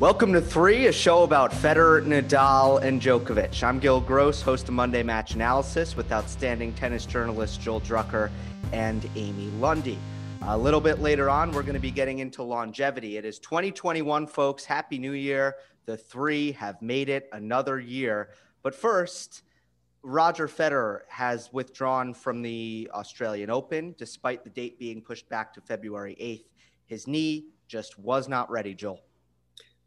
Welcome to Three, a show about Federer, Nadal, and Djokovic. I'm Gil Gross, host of Monday Match Analysis with outstanding tennis journalists Joel Drucker and Amy Lundy. A little bit later on, we're going to be getting into longevity. It is 2021, folks. Happy New Year. The three have made it another year. But first, Roger Federer has withdrawn from the Australian Open despite the date being pushed back to February 8th. His knee just was not ready, Joel.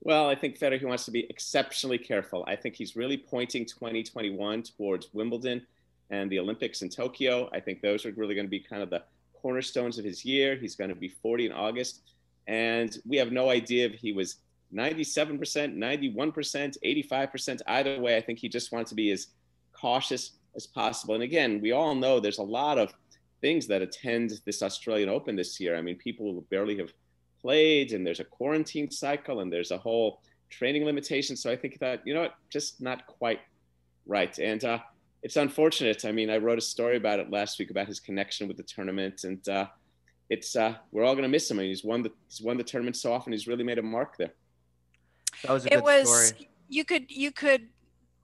Well, I think Federer wants to be exceptionally careful. I think he's really pointing 2021 towards Wimbledon and the Olympics in Tokyo. I think those are really going to be kind of the cornerstones of his year. He's going to be 40 in August. And we have no idea if he was 97%, 91%, 85%. Either way, I think he just wants to be as cautious as possible. And again, we all know there's a lot of things that attend this Australian Open this year. I mean, people barely have played, and there's a quarantine cycle, and there's a whole training limitation. So I think that you know what, just not quite right. And uh, it's unfortunate. I mean, I wrote a story about it last week about his connection with the tournament, and uh, it's uh, we're all going to miss him. I mean, he's won the he's won the tournament so often. He's really made a mark there. That was a it good was story. you could you could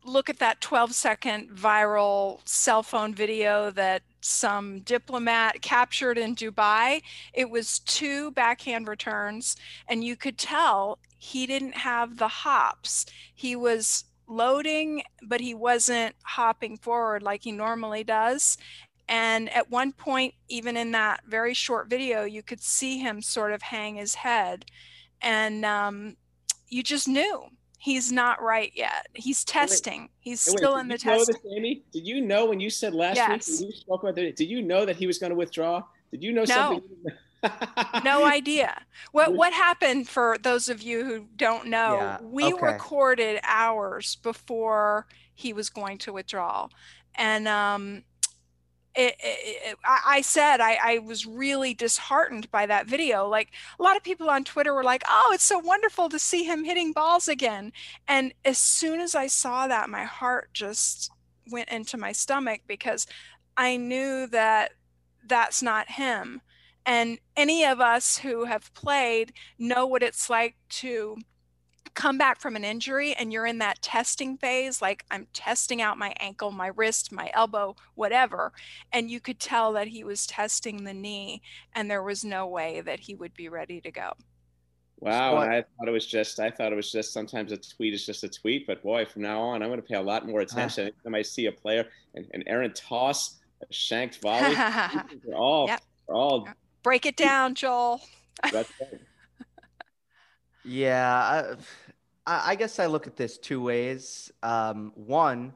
look at that 12 second viral cell phone video that some diplomat captured in Dubai. It was two backhand returns, and you could tell he didn't have the hops. He was loading, but he wasn't hopping forward like he normally does. And at one point, even in that very short video, you could see him sort of hang his head. And um, you just knew he's not right yet. He's testing. He's wait, still did in the you know testing. this, Amy? Did you know when you said last Yes. week you spoke about the, did you know that he was going to withdraw? Did you know something? no idea. What what happened for those of you who don't know? Yeah, We okay. recorded hours before he was going to withdraw, and um, it, it, I said I, I was really disheartened by that video. Like a lot of people on Twitter were like, "Oh, it's so wonderful to see him hitting balls again." And as soon as I saw that, my heart just went into my stomach because I knew that that's not him. And any of us who have played know what it's like to come back from an injury and you're in that testing phase like I'm testing out my ankle, my wrist, my elbow, whatever. And you could tell that he was testing the knee and there was no way that he would be ready to go. Wow, So I thought it was just I thought it was just sometimes a tweet is just a tweet, but boy, from now on I'm going to pay a lot more uh-huh. attention. Anytime I see a player and an Aaron toss, a shanked volley, they're all Yep. they're all Break it down, Joel. that's right. Yeah, I, I guess I look at this two ways. Um, one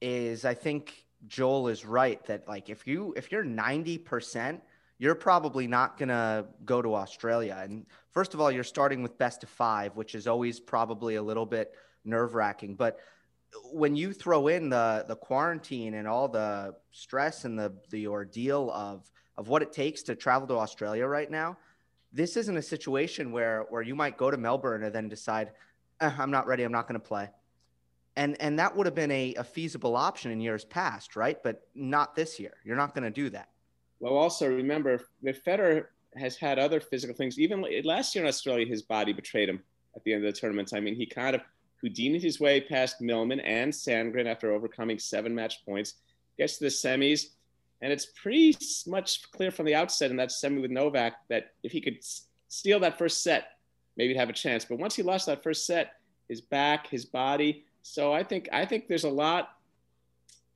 is I think Joel is right that like if you if you're ninety percent, you're probably not gonna go to Australia. And first of all, you're starting with best of five, which is always probably a little bit nerve wracking. But when you throw in the the quarantine and all the stress and the the ordeal of of what it takes to travel to Australia right now, this isn't a situation where where you might go to Melbourne and then decide, "Eh, I'm not ready, I'm not going to play. And and that would have been a, a feasible option in years past, right? But not this year. You're not going to do that. Well, also remember Federer has had other physical things. Even last year in Australia, his body betrayed him at the end of the tournament. I mean, he kind of Houdini'd his way past Millman and Sandgren after overcoming seven match points, gets to the semis, and it's pretty much clear from the outset in that semi with Novak that if he could steal that first set, maybe he'd have a chance. But once he lost that first set, his back, his body. So I think I think there's a lot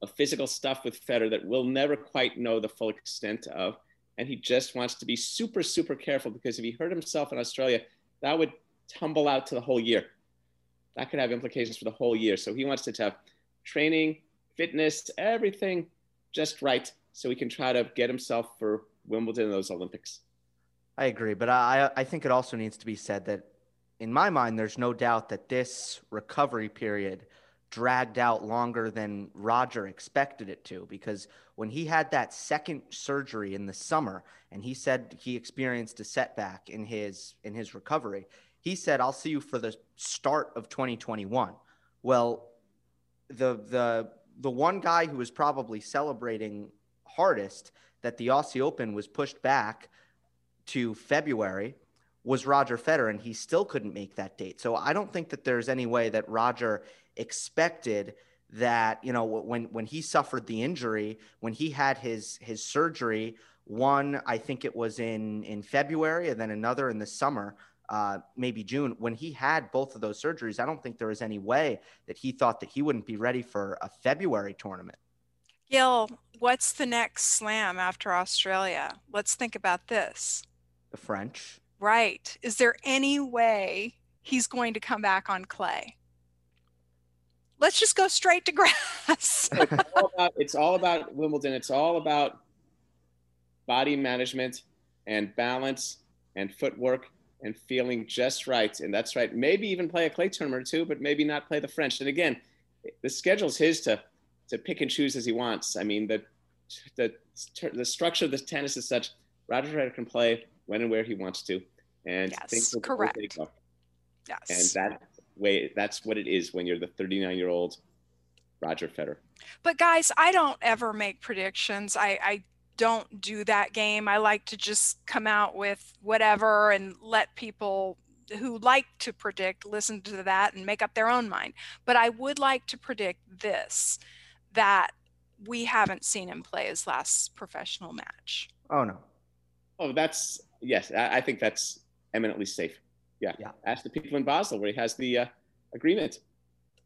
of physical stuff with Federer that we'll never quite know the full extent of. And he just wants to be super, super careful because if he hurt himself in Australia, that would tumble out to the whole year. That could have implications for the whole year. So he wants to have training, fitness, everything just right so he can try to get himself for Wimbledon and those Olympics. I agree, but I I think it also needs to be said that in my mind, there's no doubt that this recovery period dragged out longer than Roger expected it to because when he had that second surgery in the summer and he said he experienced a setback in his in his recovery he said I'll see you for the start of 2021 well the the the one guy who was probably celebrating hardest that the Aussie Open was pushed back to February was Roger Federer, and he still couldn't make that date. So I don't think that there's any way that Roger expected that you know when when he suffered the injury when he had his his surgery one i think it was in in february and then another in the summer uh, maybe june when he had both of those surgeries i don't think there was any way that he thought that he wouldn't be ready for a february tournament gil what's the next slam after australia let's think about this the french right is there any way he's going to come back on clay let's just go straight to grass. it's, all about, it's all about Wimbledon. It's all about body management and balance and footwork and feeling just right. And that's right. Maybe even play a clay tournament or two, but maybe not play the French. And again, the schedule's his to to pick and choose as he wants. I mean, the the the structure of the tennis is such. Roger Federer can play when and where he wants to, and yes, things correct. Yes, and that way that's what it is when you're the 39 year old Roger Federer. But guys, I don't ever make predictions. I, I don't do that game. I like to just come out with whatever and let people who like to predict listen to that and make up their own mind. But I would like to predict this that we haven't seen him play his last professional match. Oh no. Oh, that's yes. I, I think that's eminently safe. Yeah. yeah. Ask the people in Basel where he has the uh, agreement.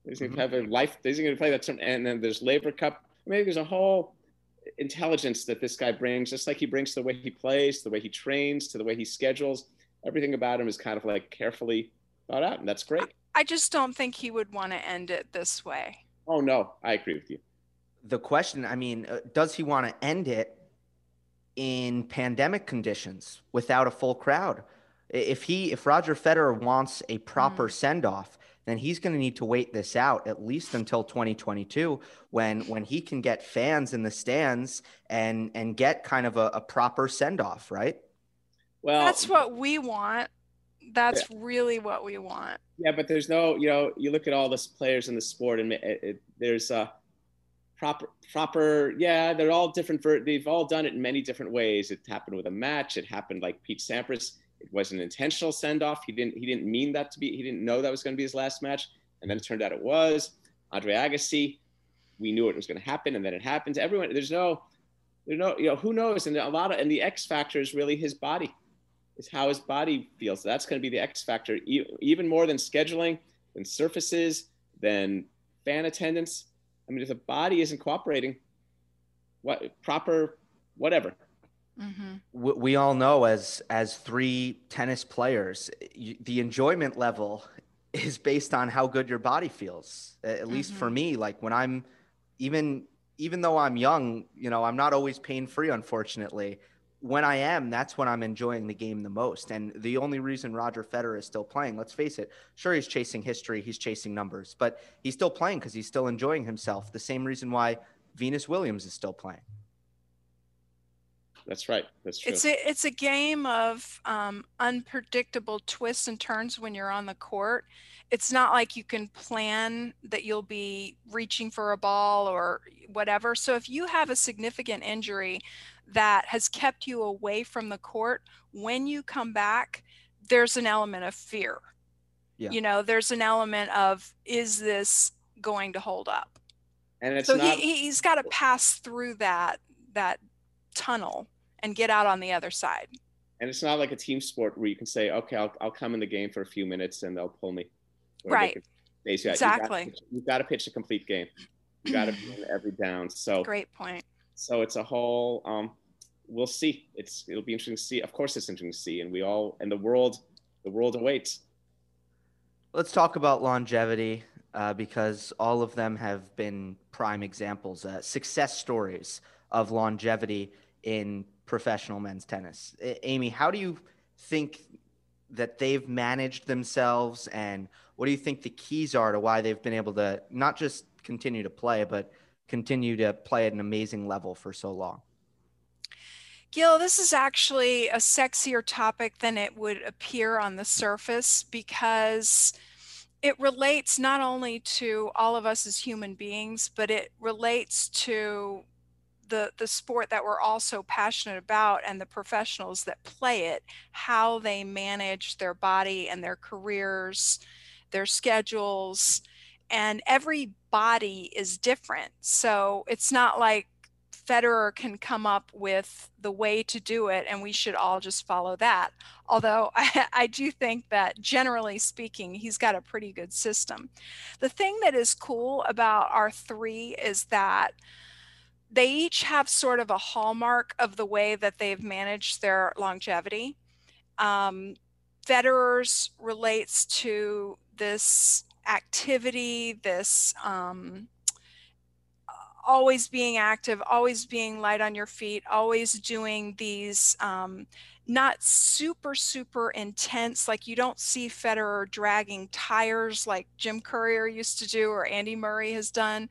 He's going to have a life. He's going to play that. And then there's Laver Cup. Maybe there's a whole intelligence that this guy brings, just like he brings to the way he plays, the way he trains, to the way he schedules. Everything about him is kind of like carefully thought out, and that's great. I just don't think he would want to end it this way. Oh no, I agree with you. The question, I mean, uh, does he want to end it in pandemic conditions without a full crowd? If he if Roger Federer wants a proper mm. send off, then he's going to need to wait this out at least until 2022 when when he can get fans in the stands and and get kind of a, a proper send off, right? Well, that's what we want. That's yeah. really what we want. Yeah, but there's no, you know, you look at all the players in the sport, and it, it, there's a proper, proper. Yeah, they're all different. For, they've all done it in many different ways. It happened with a match. It happened like Pete Sampras it was an intentional send off. He didn't he didn't mean that to be. He didn't know that was going to be his last match, and then it turned out it was. Andre Agassi, we knew it was going to happen, and then it happened. Everyone, there's no, there's no, you know, who knows? And a lot of, and the X factor is really his body, is how his body feels. That's going to be the X factor, even more than scheduling, than surfaces, than fan attendance. I mean, if the body isn't cooperating, what proper, whatever, Mm-hmm. We, we all know as as three tennis players, you, the enjoyment level is based on how good your body feels. At mm-hmm. least for mm-hmm. me, like when I'm even even though I'm young, you know, I'm not always pain free, unfortunately. When I am, that's when I'm enjoying the game the most. And the only reason Roger Federer is still playing, let's face it, sure, he's chasing history, he's chasing numbers, but he's still playing because he's still enjoying himself. The same reason why Venus Williams is still playing. That's right. That's true. It's a it's a game of um, unpredictable twists and turns when you're on the court. It's not like you can plan that you'll be reaching for a ball or whatever. So if you have a significant injury that has kept you away from the court, when you come back, there's an element of fear. Yeah. You know, there's an element of is this going to hold up? And it's so not- he, he's got to pass through that that tunnel and get out on the other side. And it's not like a team sport where you can say, okay, I'll, I'll come in the game for a few minutes and they'll pull me. right. exactly. You've got, to pitch a complete game. You've got to be in every down. So great point. So it's a whole. Um, we'll see. It's it'll be interesting to see. Of course, it's interesting to see, and we all and the world, the world awaits. Let's talk about longevity uh, because all of them have been prime examples, uh, success stories of longevity in professional men's tennis. Amy, how do you think that they've managed themselves and what do you think the keys are to why they've been able to not just continue to play but continue to play at an amazing level for so long? Gil, this is actually a sexier topic than it would appear on the surface because it relates not only to all of us as human beings, but it relates to the the sport that we're all so passionate about and the professionals that play it how they manage their body and their careers their schedules and every body is different so it's not like Federer can come up with the way to do it and we should all just follow that. Although I, I, do think that generally speaking, he's got a pretty good system. The thing that is cool about our three is that they each have sort of a hallmark of the way that they've managed their longevity. Um, Federer's relates to this activity, this um, always being active, always being light on your feet, always doing these um, not super, super intense. Like you don't see Federer dragging tires like Jim Courier used to do or Andy Murray has done,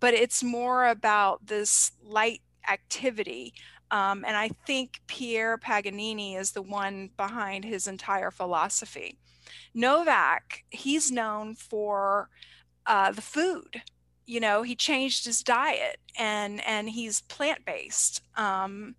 but it's more about this light activity. Um, and I think Pierre Paganini is the one behind his entire philosophy. Novak, he's known for uh, the food. You know, he changed his diet and and he's plant based, um,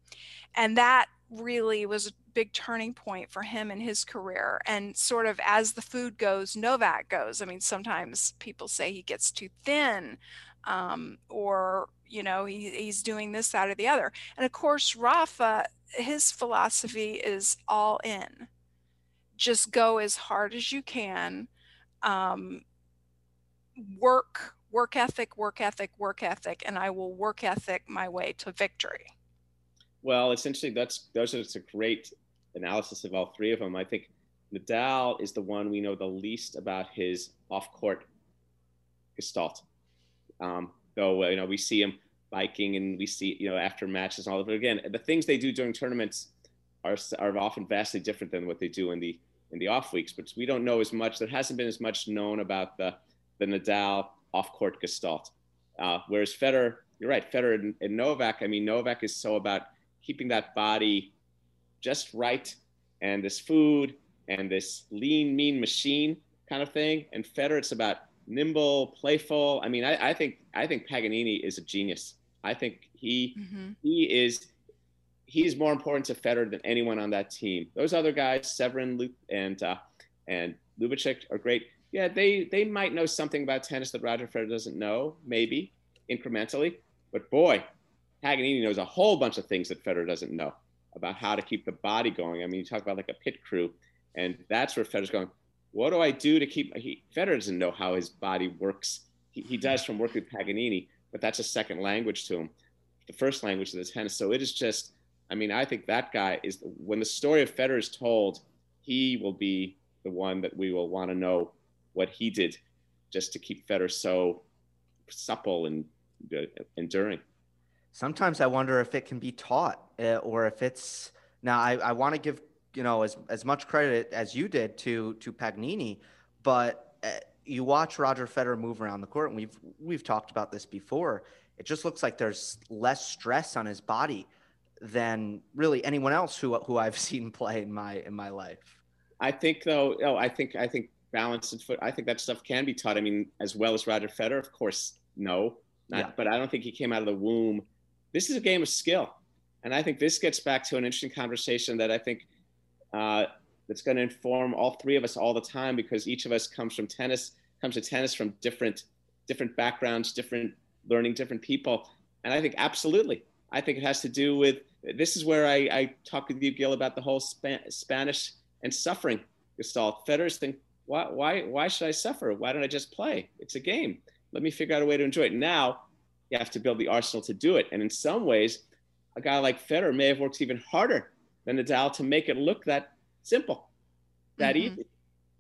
and that really was a big turning point for him in his career. And sort of as the food goes, Novak goes. I mean, sometimes people say he gets too thin, um, or you know, he, he's doing this, that, or the other. And of course, Rafa, his philosophy is all in. Just go as hard as you can. Um, work, work ethic, work ethic, work ethic, and I will work ethic my way to victory. Well, essentially, that's those are a great analysis of all three of them. I think Nadal is the one we know the least about his off-court gestalt. Um, though you know we see him biking and we see you know after matches and all of it. Again, the things they do during tournaments are are often vastly different than what they do in the in the off weeks. But we don't know as much. There hasn't been as much known about the the Nadal off-court gestalt. Uh, whereas Federer, you're right, Federer and, and Novak. I mean, Novak is so about keeping that body just right and this food and this lean, mean machine kind of thing. And Federer, it's about nimble, playful. I mean, I, I think I think Paganini is a genius. I think he mm-hmm. he is he's more important to Federer than anyone on that team. Those other guys, Severin, and uh, and Ljubicic are great. Yeah, they they might know something about tennis that Roger Federer doesn't know, maybe incrementally. But boy, Paganini knows a whole bunch of things that Federer doesn't know about how to keep the body going. I mean, you talk about like a pit crew, and that's where Federer's going. What do I do to keep? He, Federer doesn't know how his body works. He, he does from working with Paganini, but that's a second language to him. The first language is tennis. So it is just. I mean, I think that guy is when the story of Federer is told, he will be the one that we will want to know what he did just to keep Federer so supple and uh, enduring sometimes I wonder if it can be taught uh, or if it's now I, I want to give you know as as much credit as you did to to Paganini, but uh, you watch Roger Federer move around the court, and we've we've talked about this before. It just looks like there's less stress on his body than really anyone else who who I've seen play in my in my life. I think though, oh, I think I think balance and foot. I think that stuff can be taught. I mean, as well as Roger Federer, of course, no, not, yeah. but I don't think he came out of the womb this is a game of skill. And I think this gets back to an interesting conversation that I think uh, that's going to inform all three of us all the time because each of us comes from tennis, comes to tennis from different different backgrounds, different learning, different people. And I think absolutely, I think it has to do with this is where I, I talk with you, Gil, about the whole Sp- Spanish and suffering gestalt. Federer's think, why, why, why should I suffer? Why don't I just play? It's a game. Let me figure out a way to enjoy it. Now, you have to build the arsenal to do it. And in some ways, a guy like Federer may have worked even harder than Nadal to make it look that simple, that mm-hmm. easy.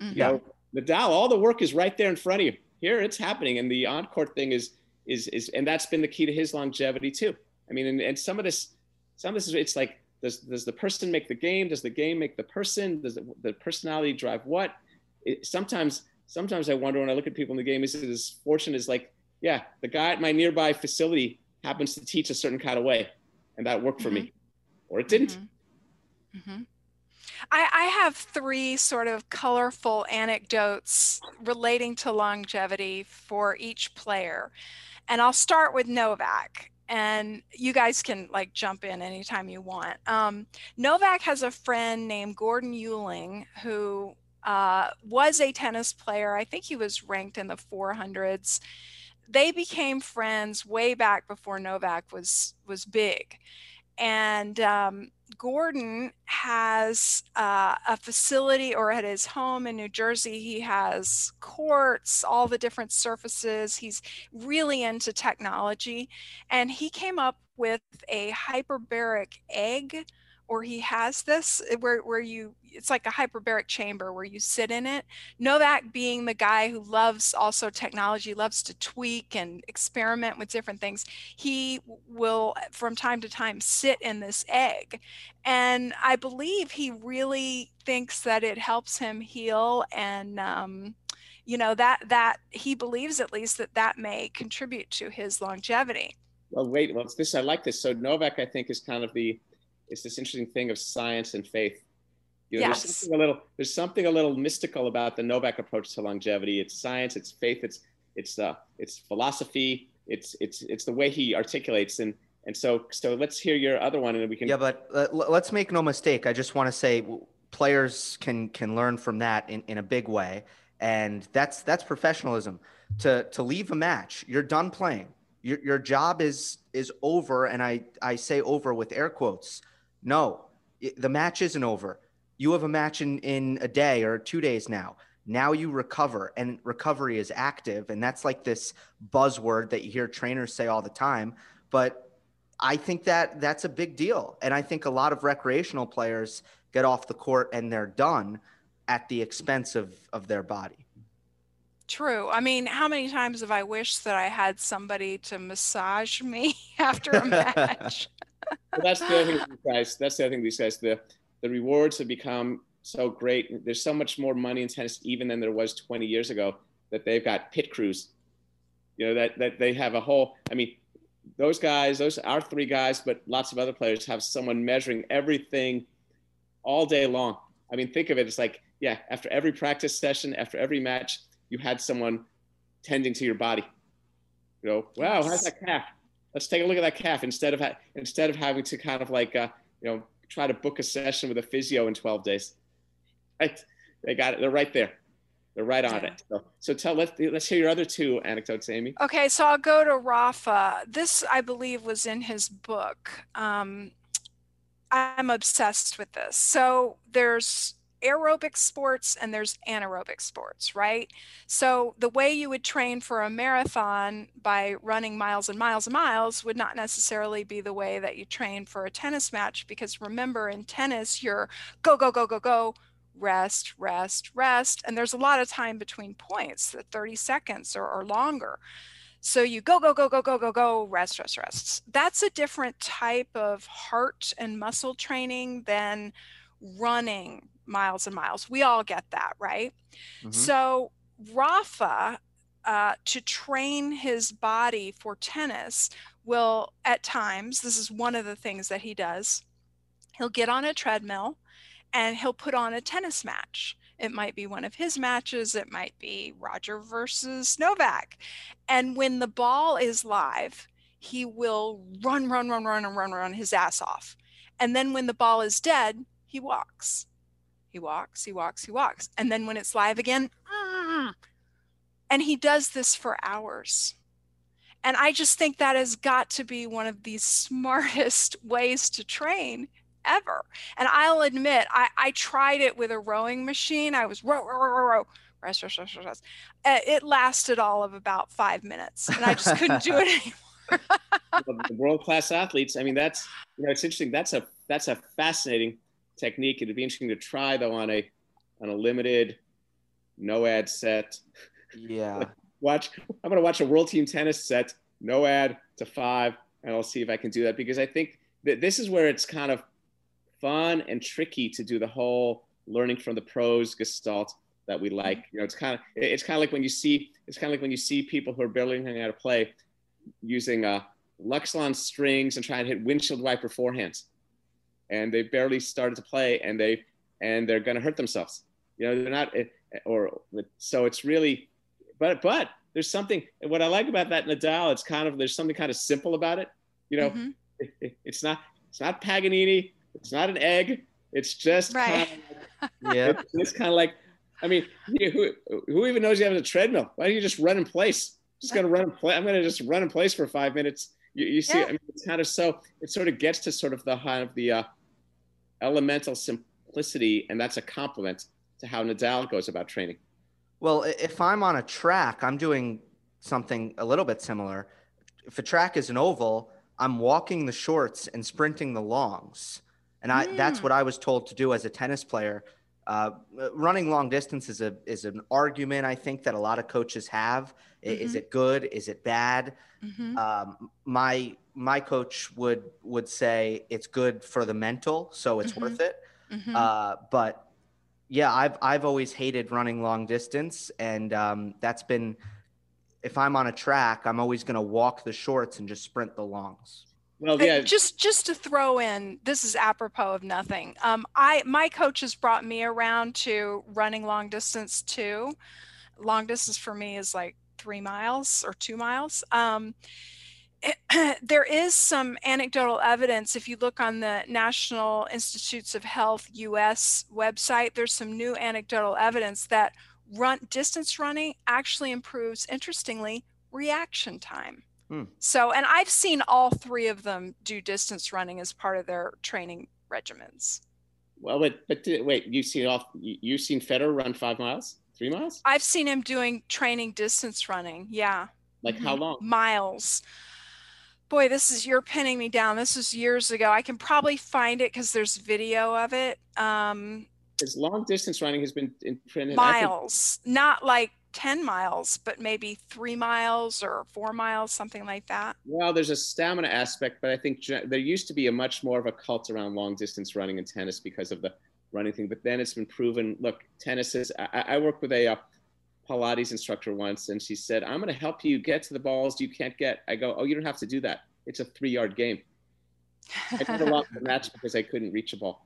Mm-hmm. You know, Nadal, all the work is right there in front of you. Here it's happening. And the on-court thing is, is, is, and that's been the key to his longevity too. I mean, and, and some of this, some of this is, it's like, does, does the person make the game? Does the game make the person? Does the, the personality drive what? It, sometimes, sometimes I wonder when I look at people in the game, is it as fortunate as like yeah, the guy at my nearby facility happens to teach a certain kind of way, and that worked for mm-hmm. me, or it didn't. Mm-hmm. mm-hmm. I, I have three sort of colorful anecdotes relating to longevity for each player. And I'll start with Novak. And you guys can like jump in anytime you want. Um, Novak has a friend named Gordon Uehling who uh, was a tennis player. I think he was ranked in the 400s. They became friends way back before Novak was was big, and um, Gordon has uh, a facility, or at his home in New Jersey, he has courts, all the different surfaces. He's really into technology. And he came up with a hyperbaric egg or he has this eh, where, where you it's like a hyperbaric chamber where you sit in it. Novak being the guy who loves also technology loves to tweak and experiment with different things he will from time to time sit in this egg. And i believe he really thinks that it helps him heal and um, you know that that he believes at least that that may contribute to his longevity. Well wait well this i like this. So novak i think is kind of the it's this interesting thing of science and faith. You know, yes. there's something a little there's something a little mystical about the Novak approach to longevity. It's science, it's faith, it's it's uh it's philosophy, it's it's it's the way he articulates and and so so let's hear your other one and we can Yeah, but uh, let's make no mistake. I just want to say players can can learn from that in, in a big way and that's that's professionalism. To to leave a match, you're done playing. Your your job is is over and I I say over with air quotes no, the match isn't over. You have a match in, in a day or two days now. Now you recover, and recovery is active. And that's like this buzzword that you hear trainers say all the time. But I think that that's a big deal. And I think a lot of recreational players get off the court and they're done at the expense of, of their body. True. I mean, how many times have I wished that I had somebody to massage me after a match? That's the other thing these guys. That's the other thing these guys. The the rewards have become so great. There's so much more money in tennis even than there was 20 years ago. That they've got pit crews. You know that that they have a whole. I mean, those guys, those our three guys, but lots of other players have someone measuring everything all day long. I mean, think of it. It's like yeah, after every practice session, after every match, you had someone tending to your body. You know, wow, how's that calf? Let's take a look at that calf instead of ha- instead of having to kind of like uh, you know try to book a session with a physio in 12 days. Right, they got it. They're right there. They're right on it. So, so tell let's let's hear your other two anecdotes, Amy. Okay, so I'll go to Rafa. This I believe was in his book. Um, I'm obsessed with this. So there's aerobic sports and there's anaerobic sports, right? So the way you would train for a marathon by running miles and miles and miles would not necessarily be the way that you train for a tennis match because remember in tennis you're go go go go go rest rest rest and there's a lot of time between points 30 seconds or, or longer so you go, go, go, go, go, go, go, rest, rest, rest. That's a different type of heart and muscle training than running miles and miles. We all get that, right? Mm-hmm. So Rafa, uh, to train his body for tennis, will at times, this is one of the things that he does, he'll get on a treadmill and he'll put on a tennis match. It might be one of his matches, it might be Roger versus Novak. And when the ball is live, he will run, run, run, run, and run, run his ass off. And then when the ball is dead, he walks. He walks, he walks, he walks. And then when it's live again, mm, and he does this for hours. And I just think that has got to be one of the smartest ways to train ever. And I'll admit, I, I tried it with a rowing machine. I was row, row, row, row, row, rest, rest, rest, rest. Uh, it lasted all of about five minutes, and I just couldn't do it anymore. World class athletes. I mean, that's you know, it's interesting. That's a that's a fascinating technique. It'd be interesting to try though on a on a limited no ad set. Yeah. watch I'm gonna watch a world team tennis set, no ad to five, and I'll see if I can do that because I think that this is where it's kind of fun and tricky to do the whole learning from the pros gestalt that we like. You know, it's kind of it's kind of like when you see it's kind of like when you see people who are barely learning how to play using uh, Luxilon strings and trying to hit windshield wiper forehands and they barely started to play and they and they're going to hurt themselves you know they're not eh, or so it's really but but there's something what i like about that nadal it's kind of there's something kind of simple about it You know, mm-hmm. it, it, it's not it's not Paganini. It's not an egg. It's just right. kind of, yeah. It's, it's kind of like, I mean, who who even knows you have a treadmill? Why don't you just run in place? Just gonna run in place. I'm gonna just run in place for five minutes. You, you see, yeah. I mean, it's kind of so. It sort of gets to sort of the kind of the uh, elemental simplicity, and that's a compliment to how Nadal goes about training. Well, if I'm on a track, I'm doing something a little bit similar. If a track is an oval, I'm walking the shorts and sprinting the longs. And I, mm. that's what I was told to do as a tennis player. Uh, running long distance is a is an argument I think that a lot of coaches have. Mm-hmm. Is it good? Is it bad? Mm-hmm. Um, my my coach would would say it's good for the mental, so it's mm-hmm. worth it. Mm-hmm. Uh, but yeah, I've I've always hated running long distance, and um, that's been if I'm on a track, I'm always going to walk the shorts and just sprint the longs. Well, yeah. Just just to throw in, this is apropos of nothing. Um, I my coach has brought me around to running long distance too. Long distance for me is like three miles or two miles. Um, there is some anecdotal evidence. If you look on the National Institutes of Health US website, there's some new anecdotal evidence that run distance running actually improves, interestingly, reaction time. Hmm. So, and I've seen all three of them do distance running as part of their training regimens. Well, but but wait, you've seen off you've seen Federer run five miles, three miles? I've seen him doing training distance running. Yeah. Like mm-hmm. how long? Miles boy, this is you're pinning me down. This was years ago. I can probably find it because there's video of it. Um, His long distance running has been in print. Miles, think- not like 10 miles, but maybe three miles or four miles, something like that. Well, there's a stamina aspect, but I think there used to be a much more of a cult around long distance running and tennis because of the running thing. But then it's been proven. Look, tennis is. I, I work with a uh, Pilates instructor once, and she said, "I'm going to help you get to the balls you can't get." I go, "Oh, you don't have to do that. It's a three-yard game." I never lost the match because I couldn't reach a ball.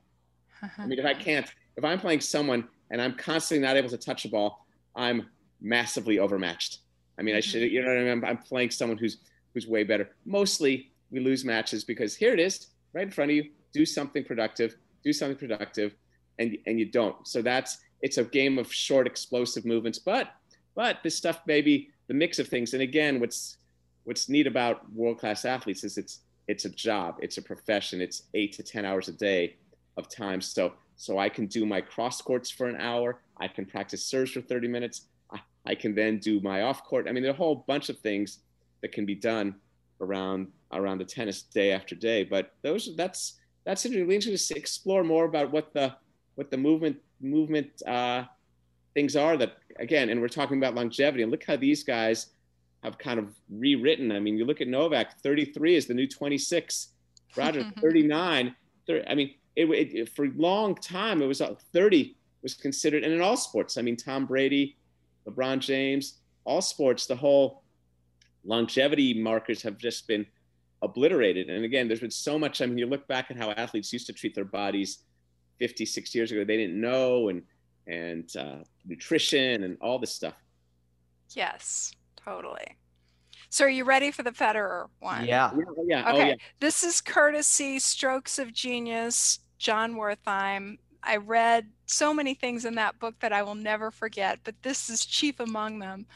I mean, if I can't, if I'm playing someone and I'm constantly not able to touch a ball, I'm massively overmatched. I mean, I should, mm-hmm. you know what I mean? I'm playing someone who's who's way better. Mostly, we lose matches because here it is, right in front of you. Do something productive. Do something productive, and and you don't. So that's it's a game of short, explosive movements. But but this stuff maybe the mix of things. And again, what's what's neat about world class athletes is it's it's a job, it's a profession, it's eight to ten hours a day of time. So so I can do my cross courts for an hour. I can practice serves for 30 minutes. I, I can then do my off court. I mean, there's a whole bunch of things that can be done around around the tennis day after day. But those that's that's interesting. We need to explore more about what the what the movement movement uh, things are that again, and we're talking about longevity. And look how these guys have kind of rewritten. I mean, you look at Novak, 33 is the new 26. Roger, 39. 30, I mean, it, it, for a long time, it was uh, 30 was considered, and in all sports, I mean, Tom Brady, LeBron James, all sports, the whole longevity markers have just been obliterated. And again, there's been so much. I mean, you look back at how athletes used to treat their bodies 50, 60 years ago, they didn't know, and and uh, nutrition and all this stuff. Yes, totally. So are you ready for the Federer one? Yeah. Yeah. Oh, yeah. Okay. Oh, yeah. This is courtesy Strokes of Genius, Jon Wertheim. I read so many things in that book that I will never forget, but this is chief among them.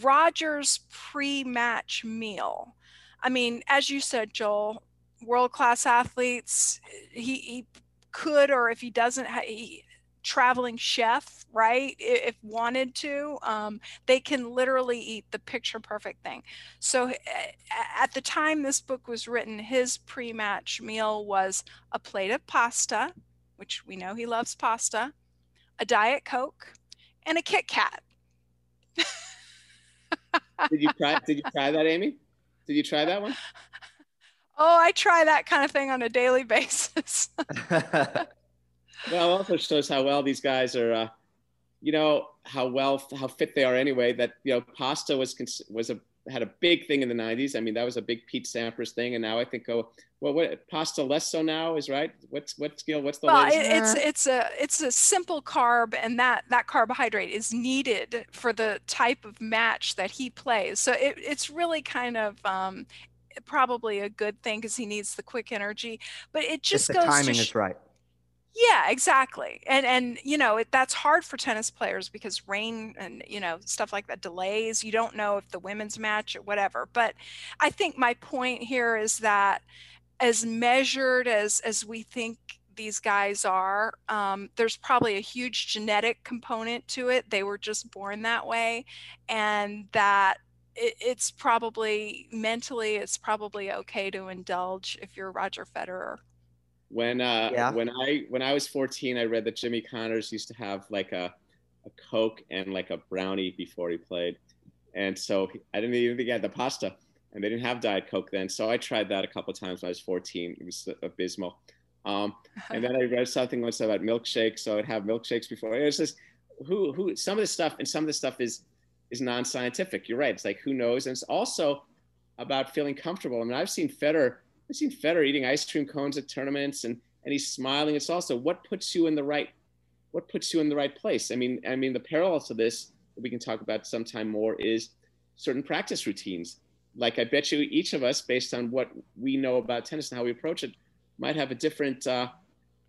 Roger's pre-match meal. I mean, as you said, Joel, world-class athletes, he, he could, or if he doesn't, he, traveling chef, right? If wanted to, um, they can literally eat the picture perfect thing. So at the time this book was written, his pre match meal was a plate of pasta, which we know he loves pasta, a Diet Coke, and a Kit Kat. did you try did you try that, Amy? Did you try that one? Oh, I try that kind of thing on a daily basis well, it also shows how well these guys are. Uh, you know how well how fit they are anyway. That you know, pasta was was a had a big thing in the '90s. I mean, that was a big Pete Sampras thing, and now I think oh, well, what pasta less so now is right. What's what skill? What's the well? It's it's a it's a simple carb, and that that carbohydrate is needed for the type of match that he plays. So it, it's really kind of um, probably a good thing because he needs the quick energy. But it just the goes timing to is right. Yeah, exactly. And and you know, it, that's hard for tennis players because rain and you know, stuff like that delays. You don't know if the women's match or whatever. But I think my point here is that as measured as as we think these guys are, um, there's probably a huge genetic component to it. They were just born that way, and that it, it's probably mentally, it's probably okay to indulge if you're Roger Federer. When uh, yeah. when I when I was 14, I read that Jimmy Connors used to have like a a Coke and like a brownie before he played, and so I didn't even think he had the pasta, and they didn't have Diet Coke then. So I tried that a couple times when I was 14. It was abysmal. Um, and then I read something once about milkshakes, so I'd have milkshakes before. It's just who who some of the stuff and some of the stuff is is non-scientific. You're right. It's like who knows, and it's also about feeling comfortable. I mean, I've seen Federer I've seen Federer eating ice cream cones at tournaments and and he's smiling. It's also what puts you in the right what puts you in the right place. I mean, I mean the parallel to this that we can talk about sometime more is certain practice routines. Like I bet you each of us, based on what we know about tennis and how we approach it, might have a different uh,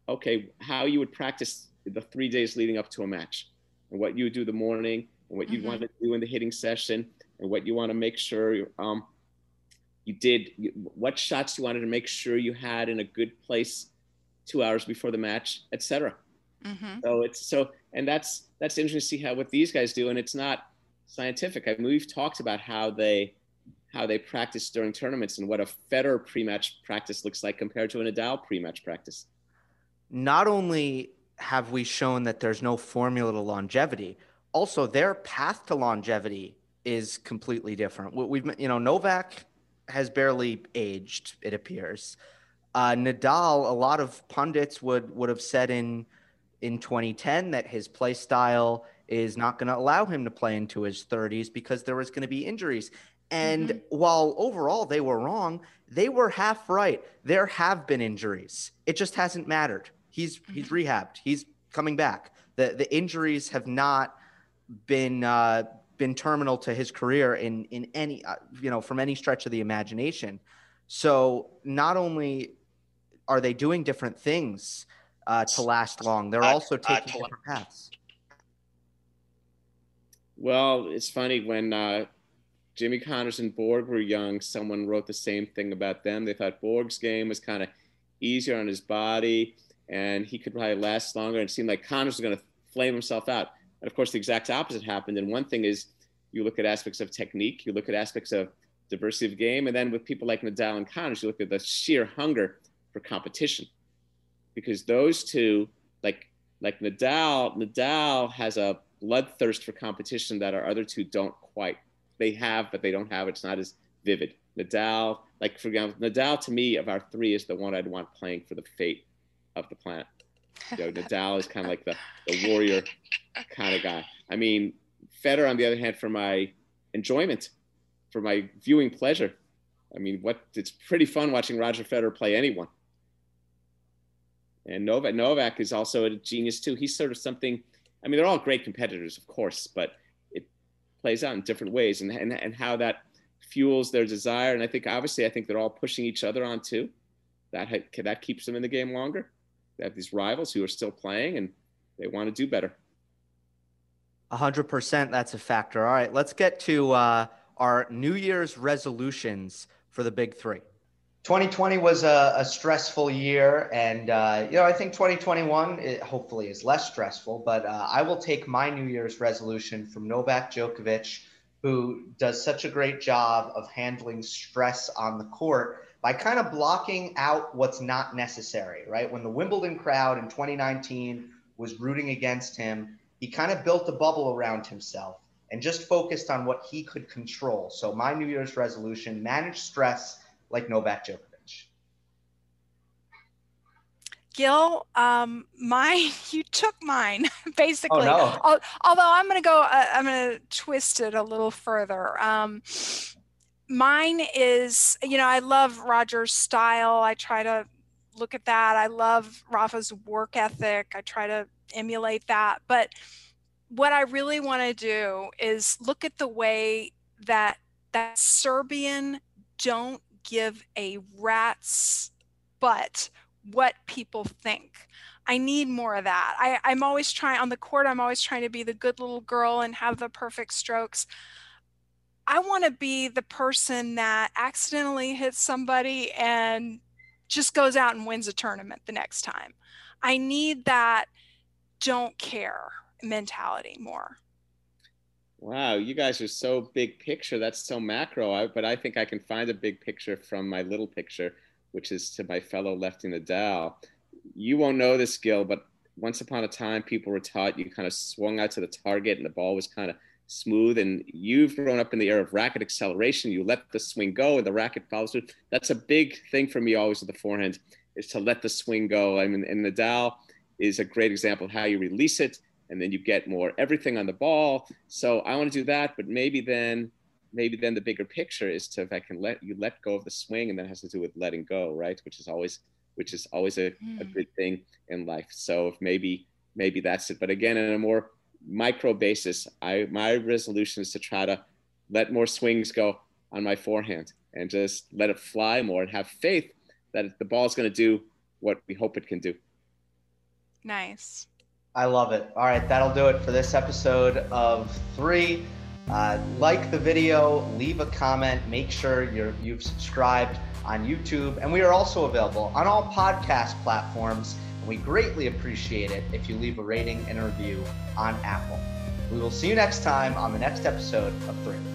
okay, how you would practice the three days leading up to a match and what you do the morning and what you mm-hmm. want to do in the hitting session and what you want to make sure um, you did what shots you wanted to make sure you had in a good place two hours before the match etc mm-hmm. so it's so and that's that's interesting to see how what these guys do and it's not scientific i mean we've talked about how they how they practice during tournaments and what a Federer pre-match practice looks like compared to a Nadal pre-match practice. Not only have we shown that there's no formula to longevity, also their path to longevity is completely different. We've you know Novak has barely aged, it appears. Uh, Nadal, a lot of pundits would would have said in in 2010 that his play style is not going to allow him to play into his 30s because there was going to be injuries. And mm-hmm. while overall they were wrong, they were half right. There have been injuries. It just hasn't mattered. He's mm-hmm. he's rehabbed. He's coming back. The the injuries have not been uh, been terminal to his career in in any uh, you know from any stretch of the imagination. So not only are they doing different things uh, to last long, they're also taking different paths. Well, it's funny when uh, Jimmy Connors and Borg were young. Someone wrote the same thing about them. They thought Borg's game was kind of easier on his body, and he could probably last longer. And it seemed like Connors was going to flame himself out. And of course, the exact opposite happened. And one thing is, you look at aspects of technique, you look at aspects of diversity of game, and then with people like Nadal and Connors, you look at the sheer hunger for competition, because those two, like like Nadal, Nadal has a bloodthirst for competition that our other two don't quite. They have, but they don't have. It's not as vivid. Nadal, like for example, Nadal to me of our three is the one I'd want playing for the fate of the planet. You know, Nadal is kind of like the, the warrior kind of guy. I mean, Federer, on the other hand, for my enjoyment, for my viewing pleasure. I mean, what it's pretty fun watching Roger Federer play anyone. And Novak, Novak is also a genius too. He's sort of something. I mean, they're all great competitors, of course, but it plays out in different ways, and and, and how that fuels their desire. And I think obviously, I think they're all pushing each other on too. That that keeps them in the game longer. They have these rivals who are still playing, and they want to do better. 100% that's a factor. All right, let's get to uh, our New Year's resolutions for the big three. 2020 was a, a stressful year, and uh, you know I think 2021 it hopefully is less stressful. But uh, I will take my New Year's resolution from Novak Djokovic, who does such a great job of handling stress on the court by kind of blocking out what's not necessary. Right when the Wimbledon crowd in 2019 was rooting against him, he kind of built a bubble around himself and just focused on what he could control. So my New Year's resolution: manage stress like Novak Djokovic. Gil, um, mine, you took mine basically. Oh, no. Although I'm going to go, uh, I'm going to twist it a little further. Um, mine is, you know, I love Roger's style. I try to look at that. I love Rafa's work ethic. I try to emulate that. But what I really want to do is look at the way that that Serbian don't give a rat's butt what people think. I need more of that. I, I'm always trying on the court, I'm always trying to be the good little girl and have the perfect strokes. I want to be the person that accidentally hits somebody and just goes out and wins a tournament the next time. I need that don't care mentality more. Wow, you guys are so big picture. That's so macro. I, but I think I can find a big picture from my little picture, which is to my fellow lefty Nadal. You won't know this, Gil, but once upon a time, people were taught you kind of swung out to the target and the ball was kind of smooth. And you've grown up in the era of racket acceleration. You let the swing go and the racket follows through. That's a big thing for me always with the forehand is to let the swing go. I mean, and Nadal is a great example of how you release it and then you get more everything on the ball. So I want to do that, but maybe then maybe then the bigger picture is to if I can let you let go of the swing and that has to do with letting go, right? Which is always which is always a, mm. a good thing in life. So if maybe maybe that's it. But again, on a more micro basis, I my resolution is to try to let more swings go on my forehand and just let it fly more and have faith that the ball is going to do what we hope it can do. Nice. I love it. All right, that'll do it for this episode of three. Uh, like the video, leave a comment, make sure you're, you've subscribed on YouTube, and we are also available on all podcast platforms. And we greatly appreciate it if you leave a rating and a review on Apple. We will see you next time on the next episode of Three.